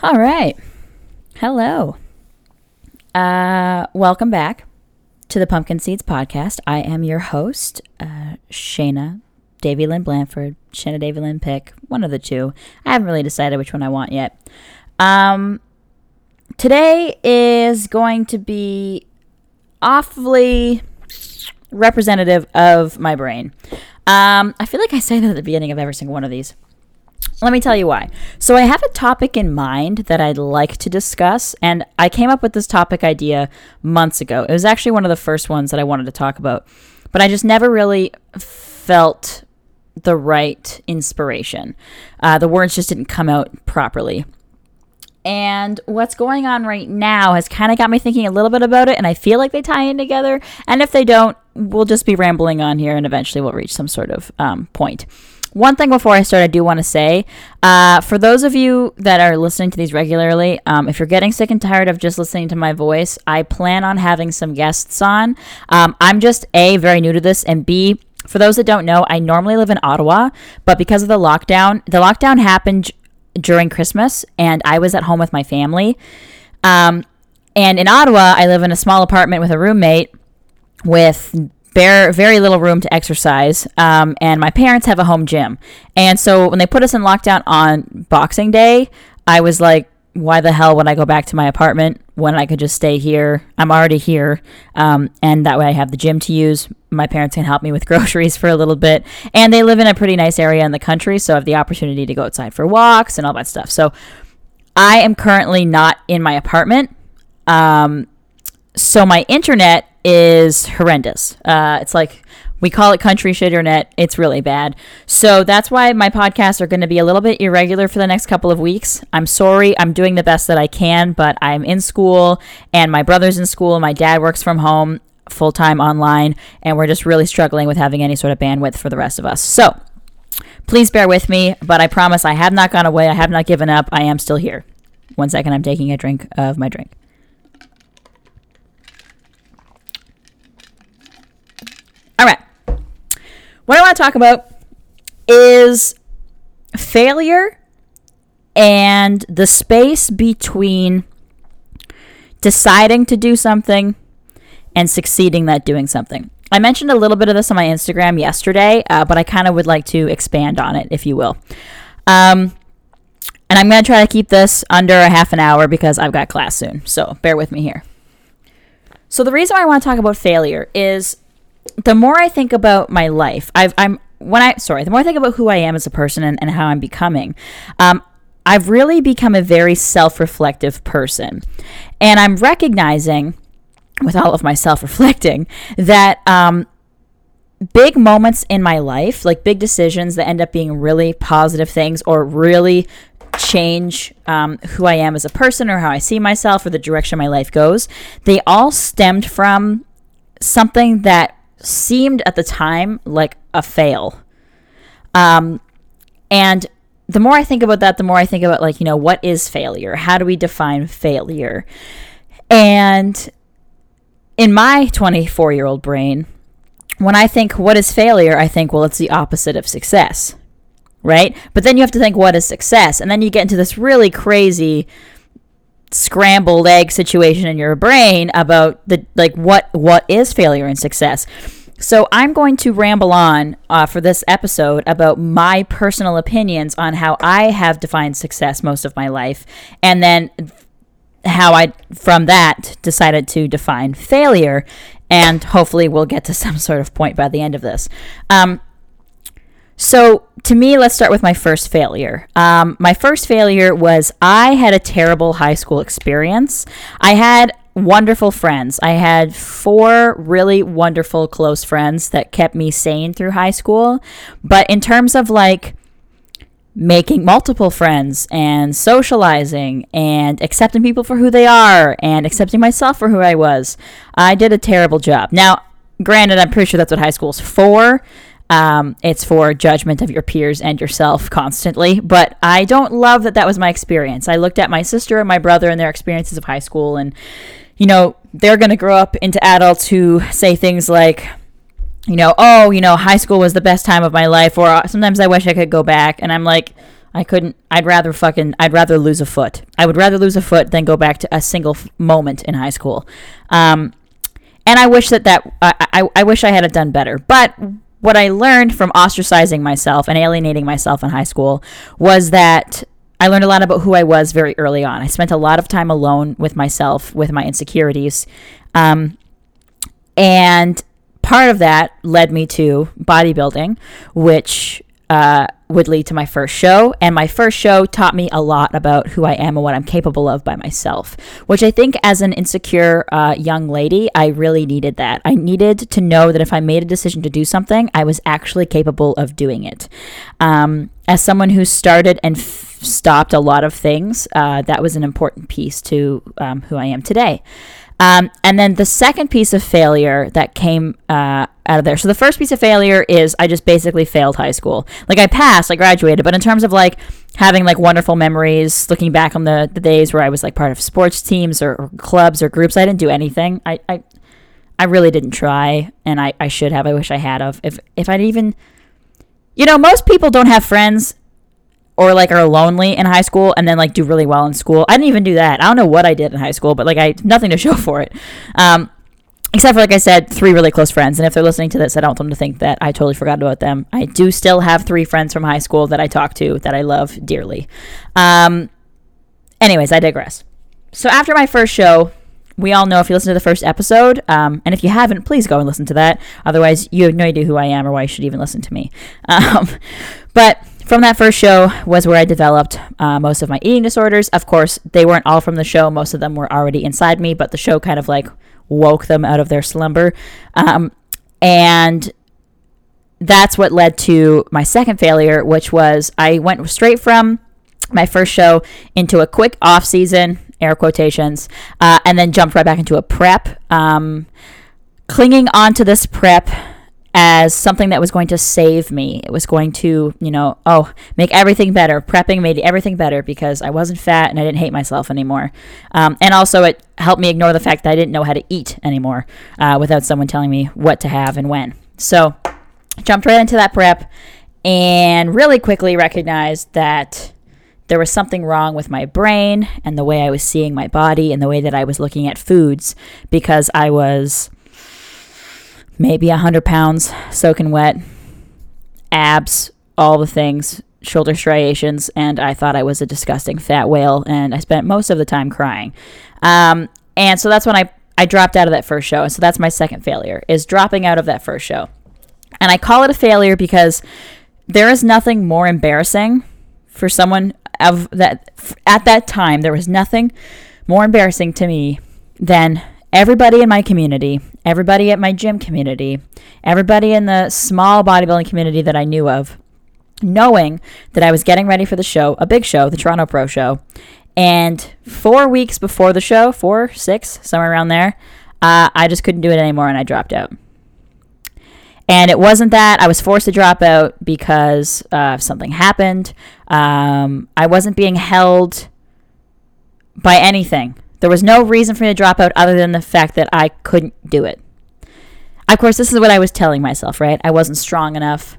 All right. Hello. Uh, welcome back to the Pumpkin Seeds Podcast. I am your host, uh, Shayna Davy Lynn Blanford, Shayna Davy Lynn Pick, one of the two. I haven't really decided which one I want yet. Um, today is going to be awfully representative of my brain. Um, I feel like I say that at the beginning of every single one of these. Let me tell you why. So, I have a topic in mind that I'd like to discuss, and I came up with this topic idea months ago. It was actually one of the first ones that I wanted to talk about, but I just never really felt the right inspiration. Uh, the words just didn't come out properly. And what's going on right now has kind of got me thinking a little bit about it, and I feel like they tie in together. And if they don't, we'll just be rambling on here, and eventually we'll reach some sort of um, point. One thing before I start, I do want to say uh, for those of you that are listening to these regularly, um, if you're getting sick and tired of just listening to my voice, I plan on having some guests on. Um, I'm just A, very new to this, and B, for those that don't know, I normally live in Ottawa, but because of the lockdown, the lockdown happened during Christmas, and I was at home with my family. Um, and in Ottawa, I live in a small apartment with a roommate with bare, very little room to exercise. Um, and my parents have a home gym. And so when they put us in lockdown on Boxing Day, I was like, why the hell would I go back to my apartment when I could just stay here? I'm already here. Um, and that way I have the gym to use. My parents can help me with groceries for a little bit. And they live in a pretty nice area in the country. So I have the opportunity to go outside for walks and all that stuff. So I am currently not in my apartment. Um, so my internet is horrendous. Uh, it's like we call it country shit internet. It's really bad. So that's why my podcasts are going to be a little bit irregular for the next couple of weeks. I'm sorry. I'm doing the best that I can, but I'm in school and my brother's in school. My dad works from home full time online, and we're just really struggling with having any sort of bandwidth for the rest of us. So please bear with me, but I promise I have not gone away. I have not given up. I am still here. One second, I'm taking a drink of my drink. All right. What I want to talk about is failure and the space between deciding to do something and succeeding at doing something. I mentioned a little bit of this on my Instagram yesterday, uh, but I kind of would like to expand on it, if you will. Um, and I'm going to try to keep this under a half an hour because I've got class soon. So bear with me here. So, the reason I want to talk about failure is the more I think about my life, I've, I'm when I sorry, the more I think about who I am as a person and, and how I'm becoming, um, I've really become a very self-reflective person, and I'm recognizing, with all of my self-reflecting, that um, big moments in my life, like big decisions that end up being really positive things or really change um, who I am as a person or how I see myself or the direction my life goes, they all stemmed from something that seemed at the time like a fail. Um, and the more I think about that, the more I think about like, you know, what is failure? How do we define failure? And in my 24 year old brain, when I think what is failure, I think, well, it's the opposite of success, right? But then you have to think, what is success? And then you get into this really crazy scrambled egg situation in your brain about the like what what is failure and success. So I'm going to ramble on uh, for this episode about my personal opinions on how I have defined success most of my life, and then how I from that decided to define failure, and hopefully we'll get to some sort of point by the end of this. Um, so, to me, let's start with my first failure. Um, my first failure was I had a terrible high school experience. I had wonderful friends. I had four really wonderful close friends that kept me sane through high school. But in terms of like making multiple friends and socializing and accepting people for who they are and accepting myself for who I was, I did a terrible job. Now, granted, I'm pretty sure that's what high school's for. Um, it's for judgment of your peers and yourself constantly. But I don't love that that was my experience. I looked at my sister and my brother and their experiences of high school, and, you know, they're going to grow up into adults who say things like, you know, oh, you know, high school was the best time of my life, or uh, sometimes I wish I could go back. And I'm like, I couldn't. I'd rather fucking. I'd rather lose a foot. I would rather lose a foot than go back to a single f- moment in high school. Um, and I wish that that I, I, I wish I had it done better. But what I learned from ostracizing myself and alienating myself in high school was that I learned a lot about who I was very early on. I spent a lot of time alone with myself, with my insecurities. Um, and part of that led me to bodybuilding, which uh, would lead to my first show. And my first show taught me a lot about who I am and what I'm capable of by myself, which I think as an insecure uh, young lady, I really needed that. I needed to know that if I made a decision to do something, I was actually capable of doing it. Um, as someone who started and f- stopped a lot of things, uh, that was an important piece to um, who I am today. Um, and then the second piece of failure that came uh, out of there. So the first piece of failure is I just basically failed high school. Like I passed, I graduated, but in terms of like having like wonderful memories, looking back on the, the days where I was like part of sports teams or, or clubs or groups, I didn't do anything. I, I, I really didn't try, and I, I should have. I wish I had of. If if I'd even, you know, most people don't have friends or like are lonely in high school and then like do really well in school. I didn't even do that. I don't know what I did in high school, but like I nothing to show for it. Um, except for like I said, three really close friends. And if they're listening to this, I don't want them to think that I totally forgot about them. I do still have three friends from high school that I talk to that I love dearly. Um, anyways, I digress. So after my first show, we all know if you listen to the first episode, um, and if you haven't, please go and listen to that. Otherwise, you have no idea who I am or why you should even listen to me. Um, but from that first show was where I developed uh, most of my eating disorders. Of course, they weren't all from the show. Most of them were already inside me, but the show kind of like woke them out of their slumber. Um, and that's what led to my second failure, which was I went straight from my first show into a quick off season, air quotations, uh, and then jumped right back into a prep. Um, clinging onto this prep as something that was going to save me. It was going to, you know, oh, make everything better. Prepping made everything better because I wasn't fat and I didn't hate myself anymore. Um, and also, it helped me ignore the fact that I didn't know how to eat anymore uh, without someone telling me what to have and when. So, jumped right into that prep and really quickly recognized that there was something wrong with my brain and the way I was seeing my body and the way that I was looking at foods because I was maybe 100 pounds soaking wet, abs, all the things, shoulder striations, and I thought I was a disgusting fat whale, and I spent most of the time crying. Um, and so that's when I, I dropped out of that first show. And so that's my second failure, is dropping out of that first show. And I call it a failure because there is nothing more embarrassing for someone of that at that time there was nothing more embarrassing to me than everybody in my community, everybody at my gym community, everybody in the small bodybuilding community that I knew of, knowing that I was getting ready for the show, a big show, the Toronto Pro Show. And four weeks before the show, four, six, somewhere around there, uh, I just couldn't do it anymore and I dropped out. And it wasn't that I was forced to drop out because uh, something happened. Um, I wasn't being held by anything. There was no reason for me to drop out other than the fact that I couldn't do it. Of course, this is what I was telling myself, right? I wasn't strong enough.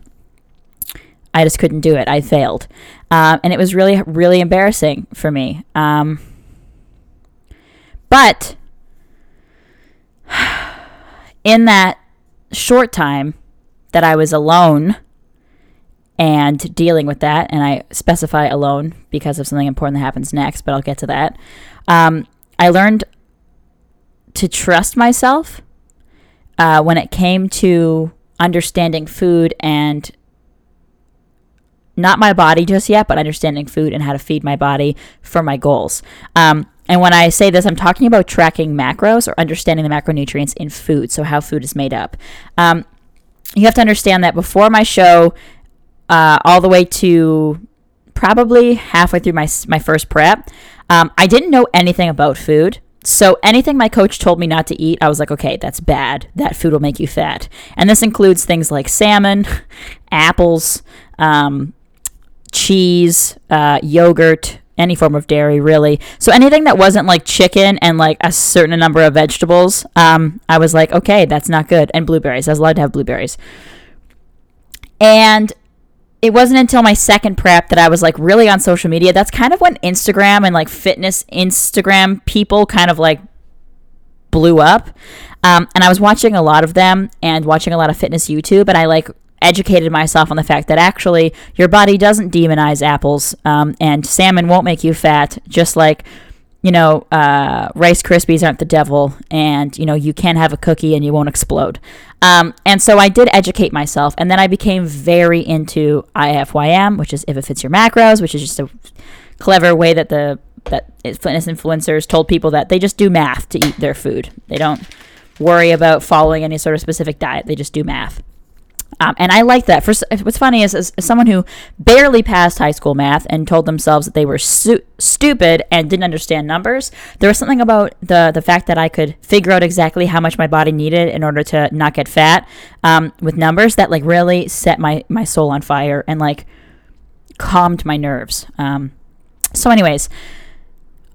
I just couldn't do it. I failed. Um, and it was really, really embarrassing for me. Um, but in that short time that I was alone and dealing with that, and I specify alone because of something important that happens next, but I'll get to that. Um, I learned to trust myself uh, when it came to understanding food and not my body just yet, but understanding food and how to feed my body for my goals. Um, and when I say this, I'm talking about tracking macros or understanding the macronutrients in food, so how food is made up. Um, you have to understand that before my show, uh, all the way to probably halfway through my my first prep, um, I didn't know anything about food. So anything my coach told me not to eat, I was like, okay, that's bad. That food will make you fat. And this includes things like salmon, apples, um, cheese, uh, yogurt, any form of dairy, really. So anything that wasn't like chicken and like a certain number of vegetables, um, I was like, okay, that's not good. And blueberries. I was allowed to have blueberries. And it wasn't until my second prep that I was like really on social media. That's kind of when Instagram and like fitness Instagram people kind of like blew up. Um, and I was watching a lot of them and watching a lot of fitness YouTube, and I like educated myself on the fact that actually your body doesn't demonize apples, um, and salmon won't make you fat, just like you know, uh, Rice Krispies aren't the devil, and you know, you can have a cookie and you won't explode. Um, and so I did educate myself, and then I became very into IFYM, which is if it fits your macros, which is just a clever way that the that fitness influencers told people that they just do math to eat their food. They don't worry about following any sort of specific diet. They just do math. Um, and I like that. For what's funny is, as, someone who barely passed high school math and told themselves that they were su- stupid and didn't understand numbers, there was something about the the fact that I could figure out exactly how much my body needed in order to not get fat um, with numbers that like really set my my soul on fire and like calmed my nerves. Um, so, anyways.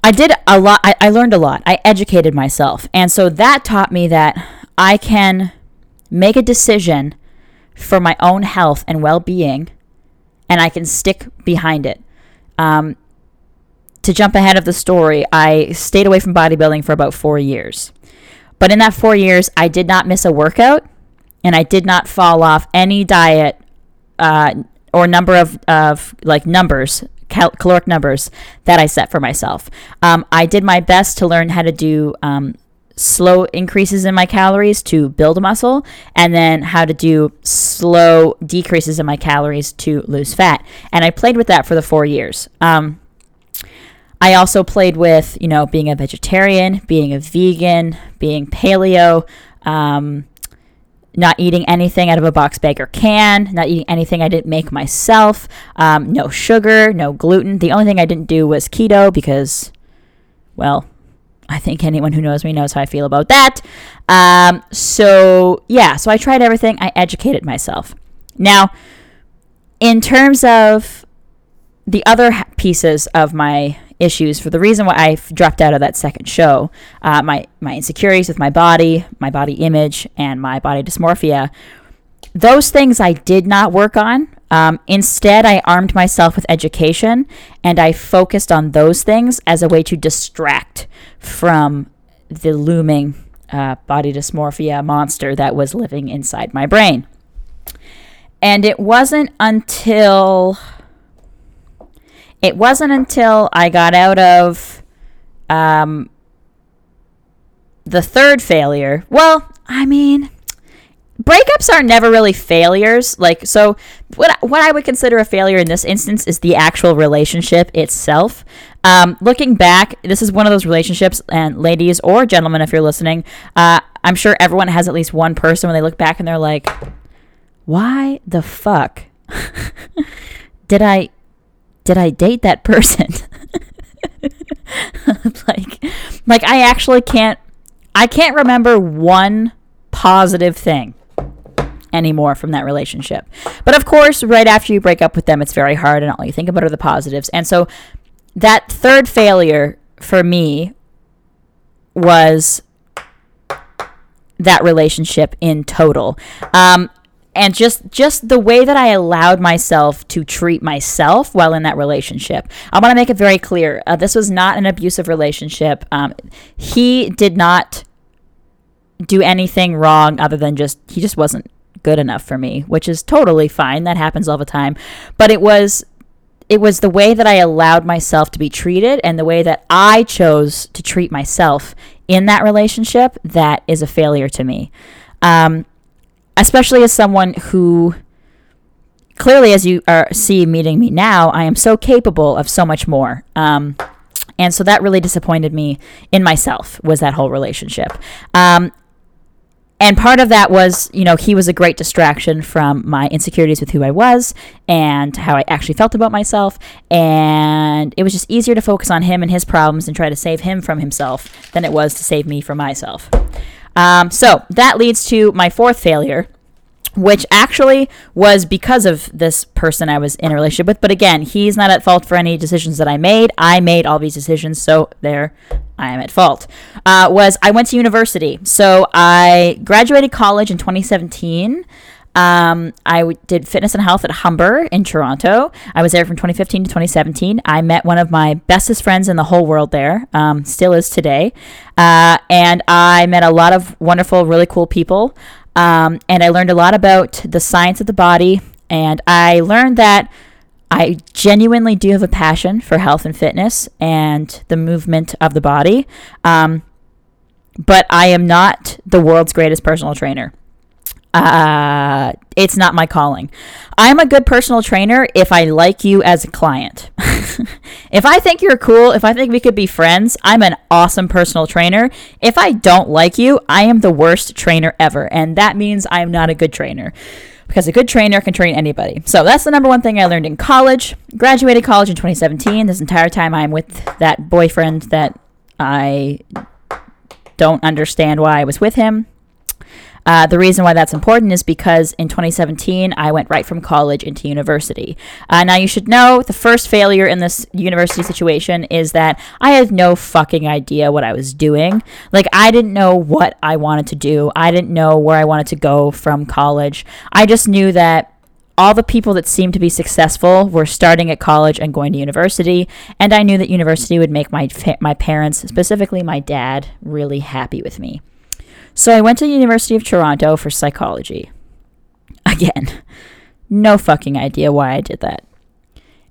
I did a lot. I, I learned a lot. I educated myself. And so that taught me that I can make a decision for my own health and well being, and I can stick behind it. Um, to jump ahead of the story, I stayed away from bodybuilding for about four years. But in that four years, I did not miss a workout and I did not fall off any diet uh, or number of, of like numbers, cal- caloric numbers that I set for myself. Um, I did my best to learn how to do um, slow increases in my calories to build muscle, and then how to do slow decreases in my calories to lose fat. And I played with that for the four years. Um, I also played with, you know, being a vegetarian, being a vegan, being paleo, um, not eating anything out of a box bag or can, not eating anything I didn't make myself, um, no sugar, no gluten. The only thing I didn't do was keto because, well, I think anyone who knows me knows how I feel about that. Um, so, yeah, so I tried everything. I educated myself. Now, in terms of the other pieces of my issues, for the reason why I dropped out of that second show, uh, my, my insecurities with my body, my body image, and my body dysmorphia, those things I did not work on. Um, instead, I armed myself with education and I focused on those things as a way to distract from the looming uh, body dysmorphia monster that was living inside my brain. And it wasn't until it wasn't until I got out of um, the third failure. Well, I mean, breakups are never really failures. Like so what what i would consider a failure in this instance is the actual relationship itself. Um, looking back this is one of those relationships and ladies or gentlemen if you're listening uh, i'm sure everyone has at least one person when they look back and they're like why the fuck did i did i date that person? Like like i actually can't i can't remember one positive thing anymore from that relationship. But of course, right after you break up with them, it's very hard, and all you think about are the positives. And so that third failure for me was that relationship in total. Um, and just just the way that I allowed myself to treat myself while in that relationship. I want to make it very clear. Uh, this was not an abusive relationship. Um, he did not do anything wrong other than just he just wasn't good enough for me, which is totally fine. That happens all the time. But it was it was the way that I allowed myself to be treated and the way that I chose to treat myself in that relationship that is a failure to me. Um, especially as someone who clearly, as you are see meeting me now, I am so capable of so much more. Um, and so that really disappointed me in myself was that whole relationship. Um, and part of that was, you know, he was a great distraction from my insecurities with who I was and how I actually felt about myself. And it was just easier to focus on him and his problems and try to save him from himself than it was to save me from myself. Um, so that leads to my fourth failure, which actually was because of this person I was in a relationship with. But again, he's not at fault for any decisions that I made. I made all these decisions, so there I am at fault. Uh, was I went to university. So I graduated college in 2017. Um, I w- did fitness and health at Humber in Toronto. I was there from 2015 to 2017. I met one of my bestest friends in the whole world there, um, still is today. Uh, and I met a lot of wonderful, really cool people. Um, and I learned a lot about the science of the body. And I learned that I genuinely do have a passion for health and fitness and the movement of the body. Um, but I am not the world's greatest personal trainer. Uh, it's not my calling. I'm a good personal trainer if I like you as a client. if I think you're cool, if I think we could be friends, I'm an awesome personal trainer. If I don't like you, I am the worst trainer ever. And that means I'm not a good trainer because a good trainer can train anybody. So that's the number one thing I learned in college. Graduated college in 2017. This entire time I'm with that boyfriend that I don't understand why I was with him. Uh, the reason why that's important is because in 2017, I went right from college into university. Uh, now, you should know the first failure in this university situation is that I had no fucking idea what I was doing. Like, I didn't know what I wanted to do, I didn't know where I wanted to go from college. I just knew that all the people that seemed to be successful were starting at college and going to university, and I knew that university would make my my parents, specifically my dad, really happy with me. So I went to the University of Toronto for psychology. Again, no fucking idea why I did that.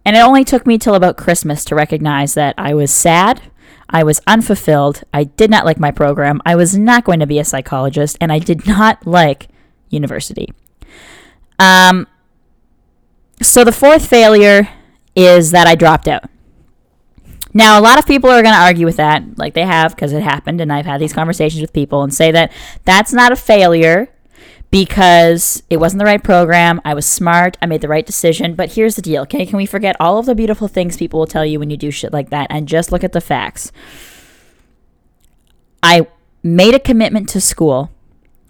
And it only took me till about Christmas to recognize that I was sad, I was unfulfilled, I did not like my program, I was not going to be a psychologist, and I did not like university. Um, so the fourth failure is that I dropped out. Now, a lot of people are going to argue with that, like they have, because it happened, and I've had these conversations with people and say that that's not a failure because it wasn't the right program. I was smart. I made the right decision. But here's the deal, okay? Can we forget all of the beautiful things people will tell you when you do shit like that and just look at the facts? I made a commitment to school.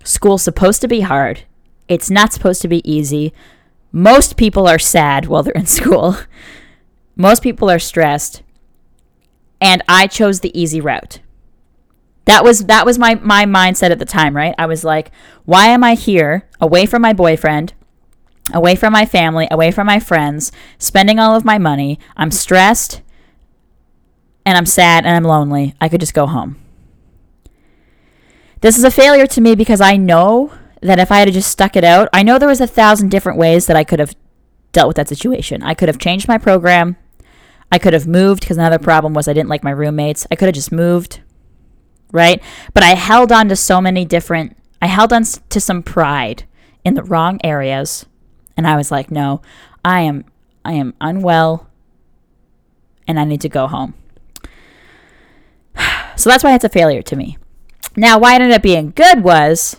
School's supposed to be hard, it's not supposed to be easy. Most people are sad while they're in school. Most people are stressed and I chose the easy route. That was that was my my mindset at the time, right? I was like, why am I here away from my boyfriend, away from my family, away from my friends, spending all of my money? I'm stressed and I'm sad and I'm lonely. I could just go home. This is a failure to me because I know that if I had just stuck it out, I know there was a thousand different ways that I could have dealt with that situation. I could have changed my program. I could have moved because another problem was I didn't like my roommates. I could have just moved, right? But I held on to so many different, I held on to some pride in the wrong areas. And I was like, no, I am, I am unwell and I need to go home. So that's why it's a failure to me. Now, why it ended up being good was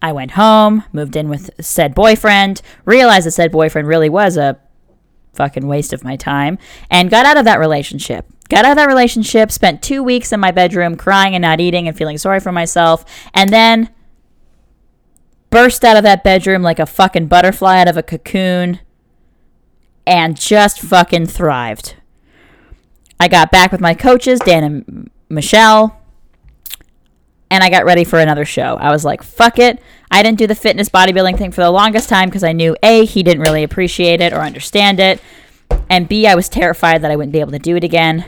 I went home, moved in with said boyfriend, realized that said boyfriend really was a fucking waste of my time and got out of that relationship. Got out of that relationship, spent two weeks in my bedroom crying and not eating and feeling sorry for myself, and then burst out of that bedroom like a fucking butterfly out of a cocoon and just fucking thrived. I got back with my coaches, Dan and Michelle, and I got ready for another show. I was like, fuck it. I didn't do the fitness bodybuilding thing for the longest time because I knew A, he didn't really appreciate it or understand it. And B, I was terrified that I wouldn't be able to do it again.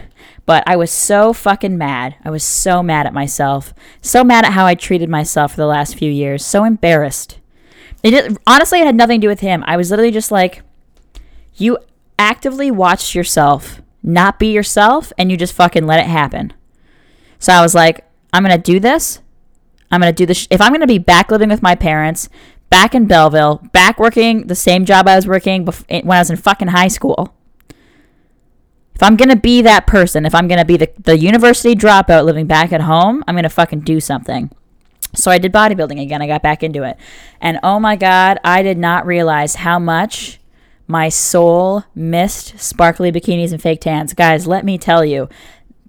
But I was so fucking mad. I was so mad at myself. So mad at how I treated myself for the last few years. So embarrassed. It did, honestly, it had nothing to do with him. I was literally just like, you actively watched yourself not be yourself and you just fucking let it happen. So I was like, I'm going to do this. I'm going to do this. If I'm going to be back living with my parents, back in Belleville, back working the same job I was working when I was in fucking high school, if I'm going to be that person, if I'm going to be the, the university dropout living back at home, I'm going to fucking do something. So I did bodybuilding again. I got back into it. And oh my God, I did not realize how much my soul missed sparkly bikinis and fake tans. Guys, let me tell you,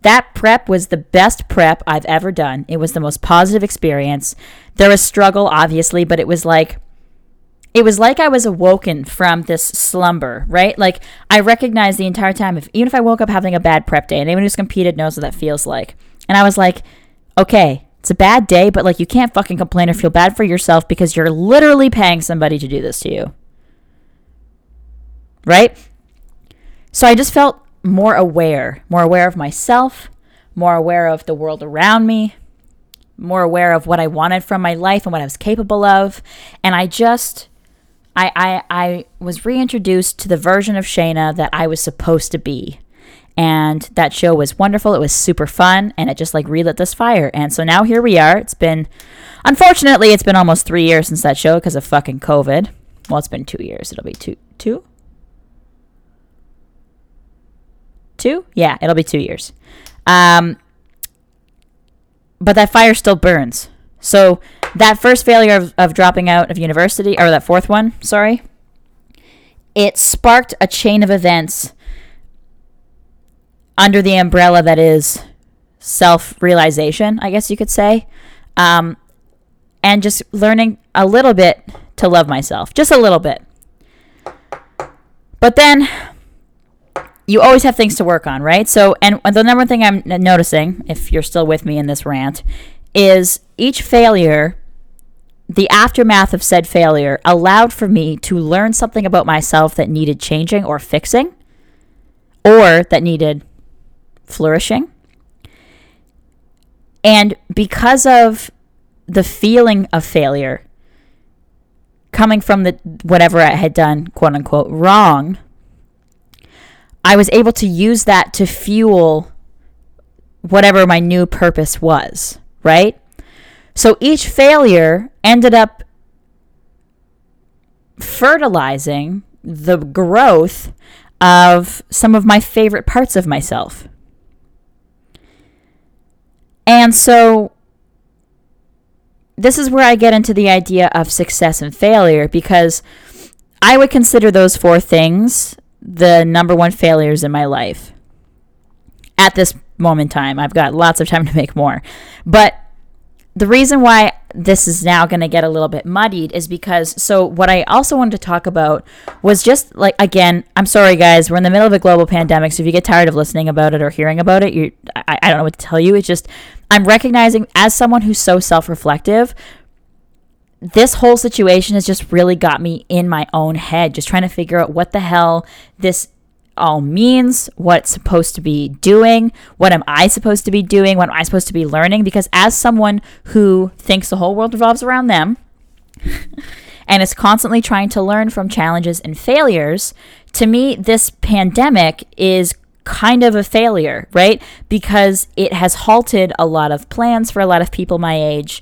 that prep was the best prep I've ever done. It was the most positive experience. There was struggle, obviously, but it was like, it was like I was awoken from this slumber, right? Like I recognized the entire time, if even if I woke up having a bad prep day, and anyone who's competed knows what that feels like. And I was like, okay, It's a bad day, but like you can't fucking complain or feel bad for yourself because you're literally paying somebody to do this to you. Right? So I just felt more aware, more aware of myself, more aware of the world around me, more aware of what I wanted from my life and what I was capable of. And I just I I, I was reintroduced to the version of Shayna that I was supposed to be. And that show was wonderful. It was super fun and it just like relit this fire. And so now here we are. It's been unfortunately it's been almost three years since that show because of fucking COVID. Well, it's been two years. It'll be two two? Two? Yeah, it'll be two years. Um but that fire still burns. So that first failure of, of dropping out of university, or that fourth one, sorry, it sparked a chain of events under the umbrella that is self realization, I guess you could say, um, and just learning a little bit to love myself, just a little bit. But then you always have things to work on, right? So, and the number one thing I'm noticing, if you're still with me in this rant, is each failure, the aftermath of said failure, allowed for me to learn something about myself that needed changing or fixing, or that needed flourishing. And because of the feeling of failure coming from the whatever I had done, quote unquote, wrong, I was able to use that to fuel whatever my new purpose was, right? So each failure ended up fertilizing the growth of some of my favorite parts of myself. And so this is where I get into the idea of success and failure because I would consider those four things the number one failures in my life at this moment in time. I've got lots of time to make more. But the reason why this is now going to get a little bit muddied is because so what I also wanted to talk about was just like again I'm sorry guys we're in the middle of a global pandemic so if you get tired of listening about it or hearing about it you I, I don't know what to tell you it's just I'm recognizing as someone who's so self-reflective this whole situation has just really got me in my own head, just trying to figure out what the hell this all means, what it's supposed to be doing, what am I supposed to be doing, what am I supposed to be learning. Because as someone who thinks the whole world revolves around them and is constantly trying to learn from challenges and failures, to me, this pandemic is kind of a failure, right? Because it has halted a lot of plans for a lot of people my age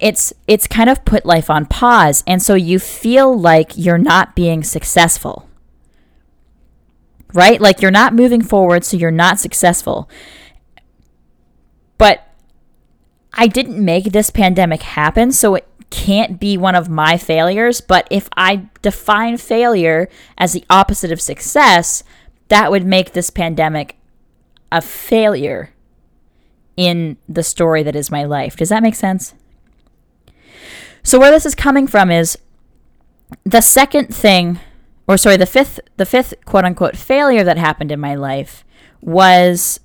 it's it's kind of put life on pause. And so you feel like you're not being successful. Right? Like you're not moving forward so you're not successful. But i didn't make this pandemic happen so it can't be one of my failures. But if i define failure as the opposite of success that would make this pandemic a failure in the story that is my life. Does that make sense so where this is coming from is the second thing or sorry, the fifth the fifth quote unquote failure that happened in my life was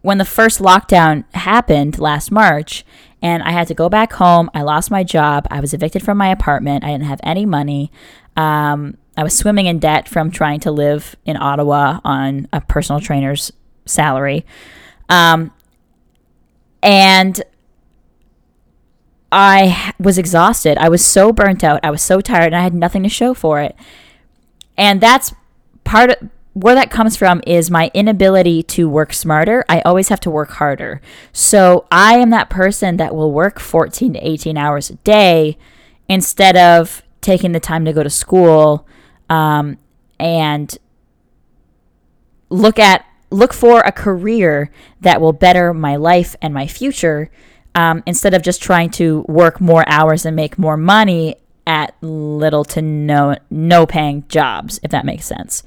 when the first lockdown happened last March and I had to go back home. I lost my job. I was evicted from my apartment. I didn't have any money. Um, I was swimming in debt from trying to live in Ottawa on a personal trainer's salary. Um, and I was exhausted. I was so burnt out. I was so tired and I had nothing to show for it. And that's part of where that comes from is my inability to work smarter. I always have to work harder. So I am that person that will work 14 to 18 hours a day instead of taking the time to go to school um, and look at look for a career that will better my life and my future um, instead of just trying to work more hours and make more money at little to no no paying jobs, if that makes sense.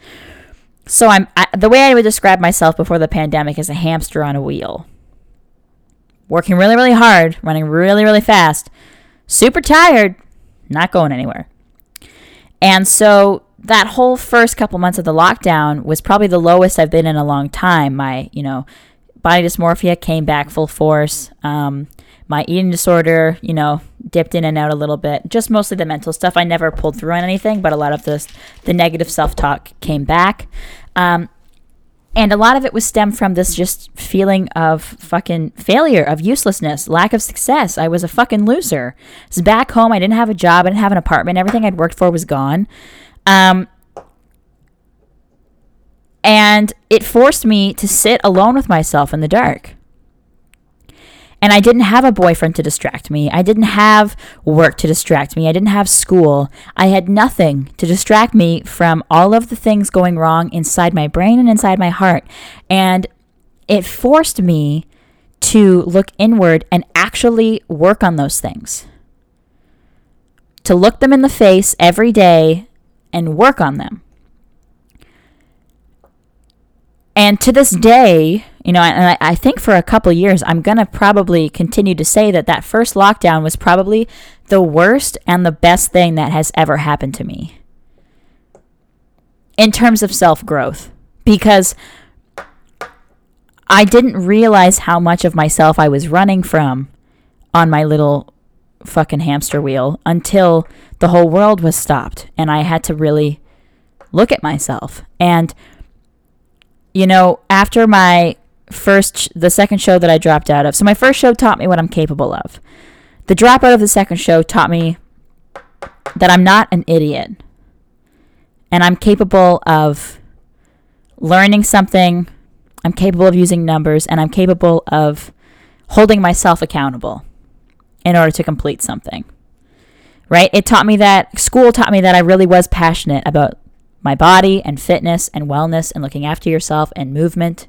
So I'm I, the way I would describe myself before the pandemic is a hamster on a wheel, working really really hard, running really really fast, super tired, not going anywhere. And so that whole first couple months of the lockdown was probably the lowest I've been in a long time. My, you know, body dysmorphia came back full force. Um, my eating disorder, you know, dipped in and out a little bit. Just mostly the mental stuff. I never pulled through on anything, but a lot of the the negative self talk came back. Um, and a lot of it was stemmed from this just feeling of fucking failure, of uselessness, lack of success. I was a fucking loser. I back home. I didn't have a job. I didn't have an apartment. Everything I'd worked for was gone. Um, and it forced me to sit alone with myself in the dark. And I didn't have a boyfriend to distract me. I didn't have work to distract me. I didn't have school. I had nothing to distract me from all of the things going wrong inside my brain and inside my heart. And it forced me to look inward and actually work on those things. To look them in the face every day and work on them. And to this day, you know, and I, I think for a couple years, I'm going to probably continue to say that that first lockdown was probably the worst and the best thing that has ever happened to me in terms of self growth. Because I didn't realize how much of myself I was running from on my little fucking hamster wheel until the whole world was stopped and I had to really look at myself. And you know, after my first, the second show that I dropped out of, so my first show taught me what I'm capable of. The dropout of the second show taught me that I'm not an idiot and I'm capable of learning something. I'm capable of using numbers and I'm capable of holding myself accountable in order to complete something. Right? It taught me that, school taught me that I really was passionate about my body and fitness and wellness and looking after yourself and movement.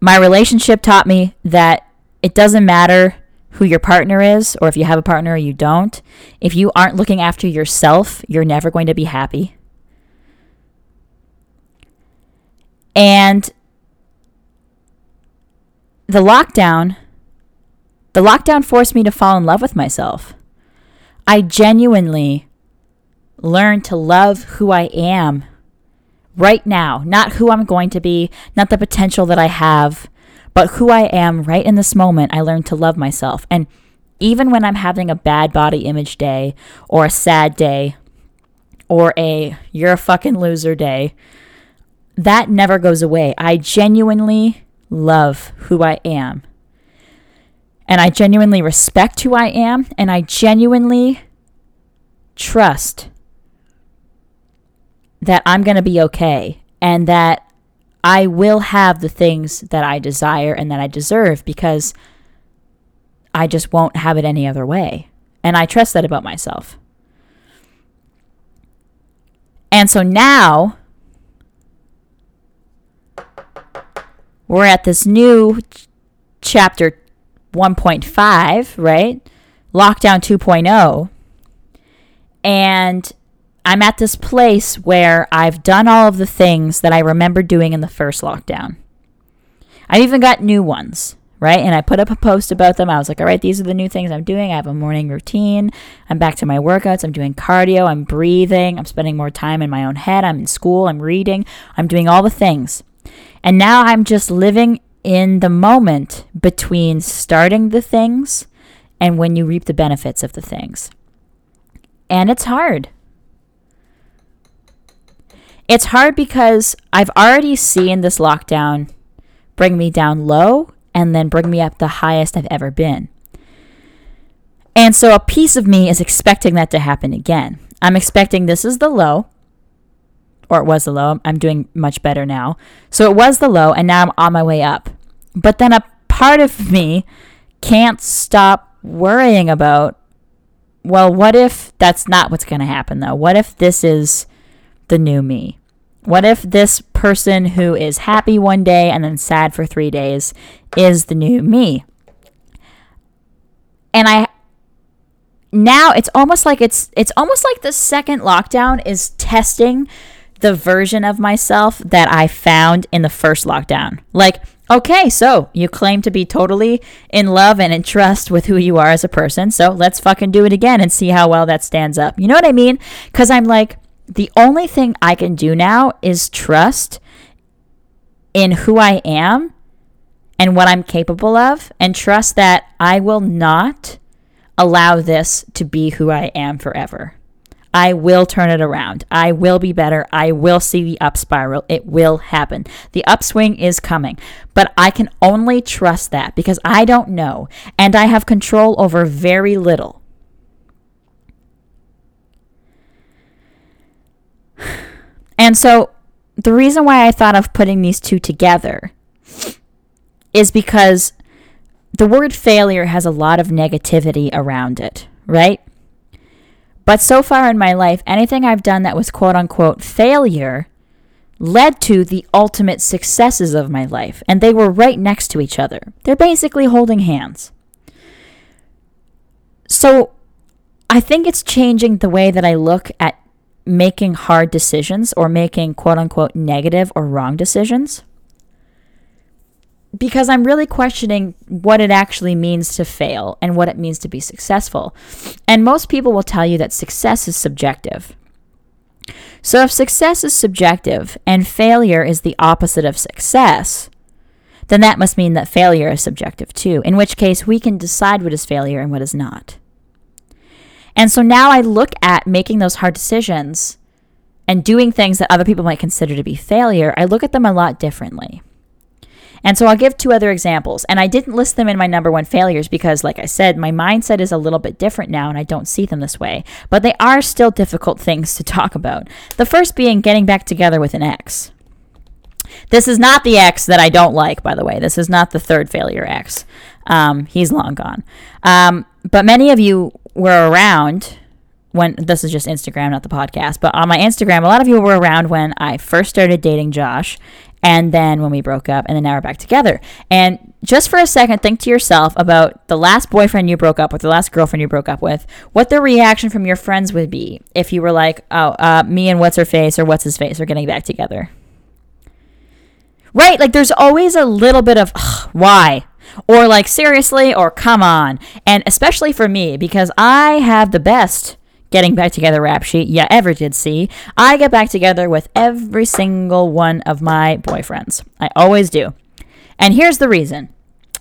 My relationship taught me that it doesn't matter who your partner is or if you have a partner or you don't. If you aren't looking after yourself, you're never going to be happy. And the lockdown the lockdown forced me to fall in love with myself. I genuinely learned to love who I am right now, not who I'm going to be, not the potential that I have, but who I am right in this moment. I learned to love myself. And even when I'm having a bad body image day or a sad day or a you're a fucking loser day, that never goes away. I genuinely love who I am. And I genuinely respect who I am. And I genuinely trust that I'm going to be okay and that I will have the things that I desire and that I deserve because I just won't have it any other way. And I trust that about myself. And so now we're at this new ch- chapter 1.5, right? Lockdown 2.0. And I'm at this place where I've done all of the things that I remember doing in the first lockdown. I've even got new ones, right? And I put up a post about them. I was like, all right, these are the new things I'm doing. I have a morning routine. I'm back to my workouts. I'm doing cardio. I'm breathing. I'm spending more time in my own head. I'm in school. I'm reading. I'm doing all the things. And now I'm just living in the moment between starting the things and when you reap the benefits of the things. And it's hard. It's hard because I've already seen this lockdown bring me down low and then bring me up the highest I've ever been. And so a piece of me is expecting that to happen again. I'm expecting this is the low, or it was the low. I'm doing much better now. So it was the low, and now I'm on my way up. But then a part of me can't stop worrying about, well, what if that's not what's going to happen, though? What if this is the new me? What if this person who is happy one day and then sad for three days is the new me? And I now it's almost like it's it's almost like the second lockdown is testing the version of myself that I found in the first lockdown. Like, okay, so you claim to be totally in love and in trust with who you are as a person. So let's fucking do it again and see how well that stands up. You know what I mean? Cuz I'm like the only thing I can do now is trust in who I am and what I'm capable of, and trust that I will not allow this to be who I am forever. I will turn it around. I will be better. I will see the up spiral. It will happen. The upswing is coming. But I can only trust that because I don't know and I have control over very little. And so the reason why I thought of putting these two together is because the word failure has a lot of negativity around it, right? But so far in my life, anything I've done that was quote unquote failure led to the ultimate successes of my life, and they were right next to each other. They're basically holding hands. So I think it's changing the way that I look at making hard decisions or making quote unquote negative or wrong decisions because I'm really questioning what it actually means to fail and what it means to be successful. And most people will tell you that success is subjective. So, if success is subjective and failure is the opposite of success, then that must mean that failure is subjective too, in which case we can decide what is failure and what is not. And so now I look at making those hard decisions and doing things that other people might consider to be failure, I look at them a lot differently. And so I'll give two other examples. And I didn't list them in my number one failures because, like I said, my mindset is a little bit different now and I don't see them this way. But they are still difficult things to talk about. The first being getting back together with an ex. This is not the ex that I don't like, by the way. This is not the third failure ex. Um, he's long gone. Um, but many of you were around when this is just Instagram, not the podcast, but on my Instagram, a lot of you were around when I first started dating Josh and then when we broke up, and then now we're back together. And just for a second, think to yourself about the last boyfriend you broke up with, the last girlfriend you broke up with, what the reaction from your friends would be if you were like, oh, uh, me and what's her face or what's his face are getting back together. Right? Like there's always a little bit of, why? Or like, seriously, or come on. And especially for me, because I have the best getting back together rap sheet you ever did see. I get back together with every single one of my boyfriends. I always do. And here's the reason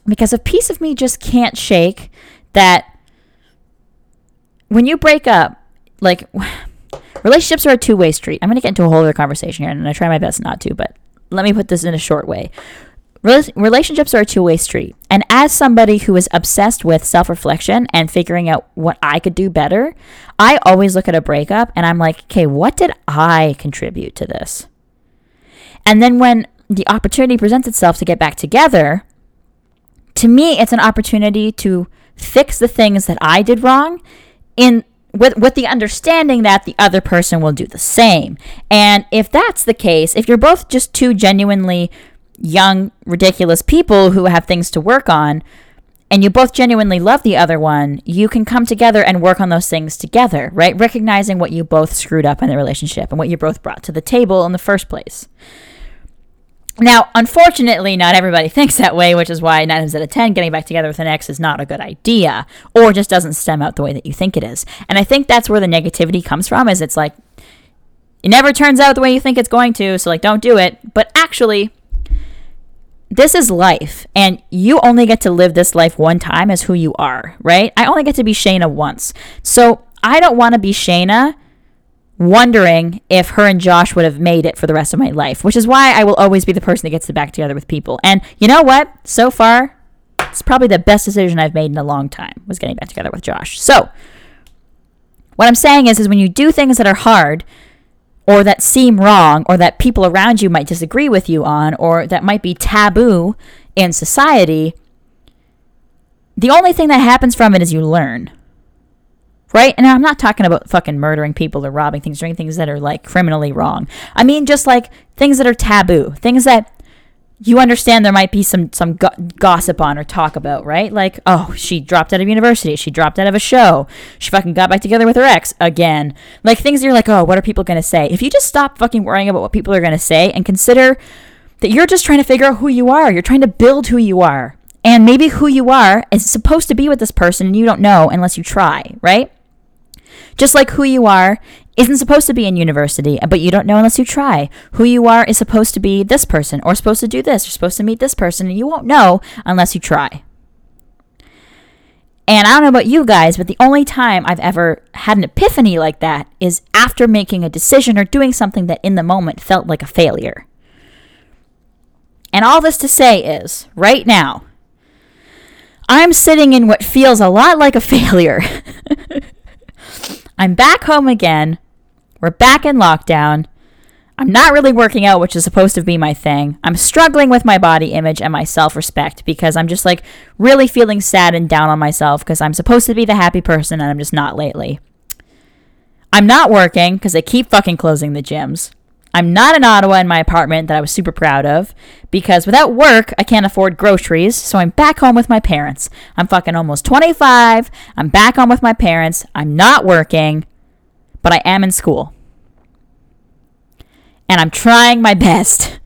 because a piece of me just can't shake that when you break up, like, relationships are a two way street. I'm going to get into a whole other conversation here, and I try my best not to, but let me put this in a short way relationships are a two way street. And as somebody who is obsessed with self reflection and figuring out what I could do better, I always look at a breakup and I'm like, okay, what did I contribute to this? And then when the opportunity presents itself to get back together, to me, it's an opportunity to fix the things that I did wrong in with with the understanding that the other person will do the same. And if that's the case, if you're both just two genuinely young, ridiculous people who have things to work on, and you both genuinely love the other one, you can come together and work on those things together, right? Recognizing what you both screwed up in the relationship and what you both brought to the table in the first place. Now, unfortunately, not everybody thinks that way, which is why 9 times out of 10, getting back together with an ex is not a good idea or just doesn't stem out the way that you think it is. And I think that's where the negativity comes from is it's like, it never turns out the way you think it's going to, so like, don't do it. But actually, this is life and you only get to live this life one time as who you are, right? I only get to be Shayna once. So I don't want to be Shayna wondering if her and Josh would have made it for the rest of my life, which is why I will always be the person that gets to back together with people. And you know what? So far, it's probably the best decision I've made in a long time was getting back together with Josh. So, what I'm saying is is when you do things that are hard, or that seem wrong or that people around you might disagree with you on or that might be taboo in society, the only thing that happens from it is you learn. Right? And I'm not talking about fucking murdering people or robbing things, doing things that are like criminally wrong. I mean, just like things that are taboo, things that you understand there might be some some go- gossip on or talk about, right? Like, oh, she dropped out of university, she dropped out of a show, she fucking got back together with her ex again. Like things you're like, oh, what are people gonna say? If you just stop fucking worrying about what people are gonna say and consider that you're just trying to figure out who you are, you're trying to build who you are, and maybe who you are is supposed to be with this person and you don't know unless you try, right? Just like who you are isn't supposed to be in university, but you don't know unless you try. Who you are is supposed to be this person, or supposed to do this, or supposed to meet this person, and you won't know unless you try. And I don't know about you guys, but the only time I've ever had an epiphany like that is after making a decision or doing something that in the moment felt like a failure. And all this to say is, right now, I'm sitting in what feels a lot like a failure. I'm back home again. We're back in lockdown. I'm not really working out, which is supposed to be my thing. I'm struggling with my body image and my self respect because I'm just like really feeling sad and down on myself because I'm supposed to be the happy person and I'm just not lately. I'm not working because they keep fucking closing the gyms. I'm not in Ottawa in my apartment that I was super proud of because without work, I can't afford groceries, so I'm back home with my parents. I'm fucking almost 25. I'm back home with my parents. I'm not working, but I am in school. And I'm trying my best.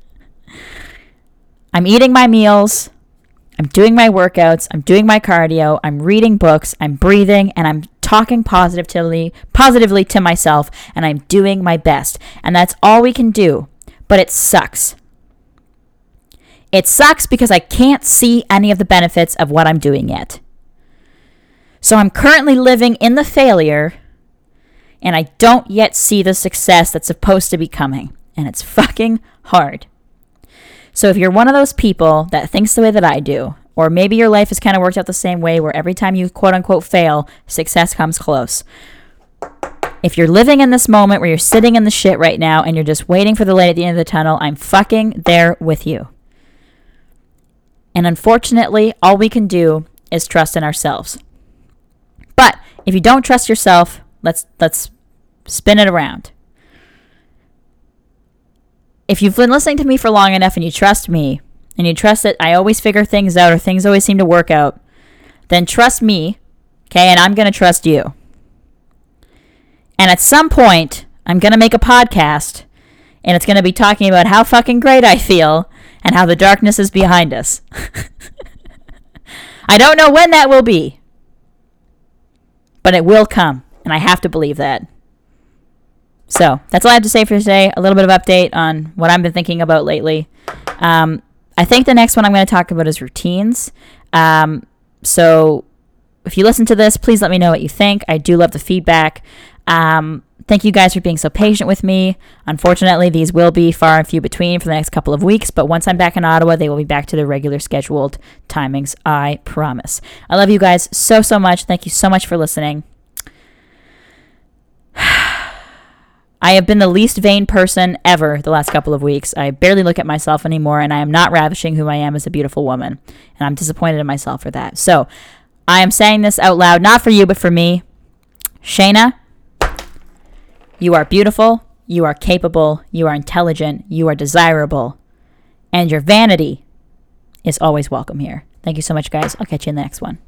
I'm eating my meals. I'm doing my workouts, I'm doing my cardio, I'm reading books, I'm breathing, and I'm talking positively positively to myself and I'm doing my best. And that's all we can do. But it sucks. It sucks because I can't see any of the benefits of what I'm doing yet. So I'm currently living in the failure and I don't yet see the success that's supposed to be coming. And it's fucking hard. So if you're one of those people that thinks the way that I do, or maybe your life has kind of worked out the same way where every time you quote unquote fail, success comes close. If you're living in this moment where you're sitting in the shit right now and you're just waiting for the light at the end of the tunnel, I'm fucking there with you. And unfortunately, all we can do is trust in ourselves. But if you don't trust yourself, let's let's spin it around if you've been listening to me for long enough and you trust me, and you trust that I always figure things out or things always seem to work out, then trust me, okay, and I'm going to trust you. And at some point, I'm going to make a podcast, and it's going to be talking about how fucking great I feel and how the darkness is behind us. I don't know when that will be, but it will come, and I have to believe that. So that's all I have to say for today. A little bit of update on what I've been thinking about lately. Um, I think the next one I'm going to talk about is routines. Um, so if you listen to this, please let me know what you think. I do love the feedback. Um, thank you guys for being so patient with me. Unfortunately, these will be far and few between for the next couple of weeks, but once I'm back in Ottawa, they will be back to their regular scheduled timings. I promise. I love you guys so, so much. Thank you so much for listening. I have been the least vain person ever the last couple of weeks. I barely look at myself anymore, and I am not ravishing who I am as a beautiful woman. And I'm disappointed in myself for that. So I am saying this out loud, not for you, but for me. Shayna, you are beautiful, you are capable, you are intelligent, you are desirable, and your vanity is always welcome here. Thank you so much, guys. I'll catch you in the next one.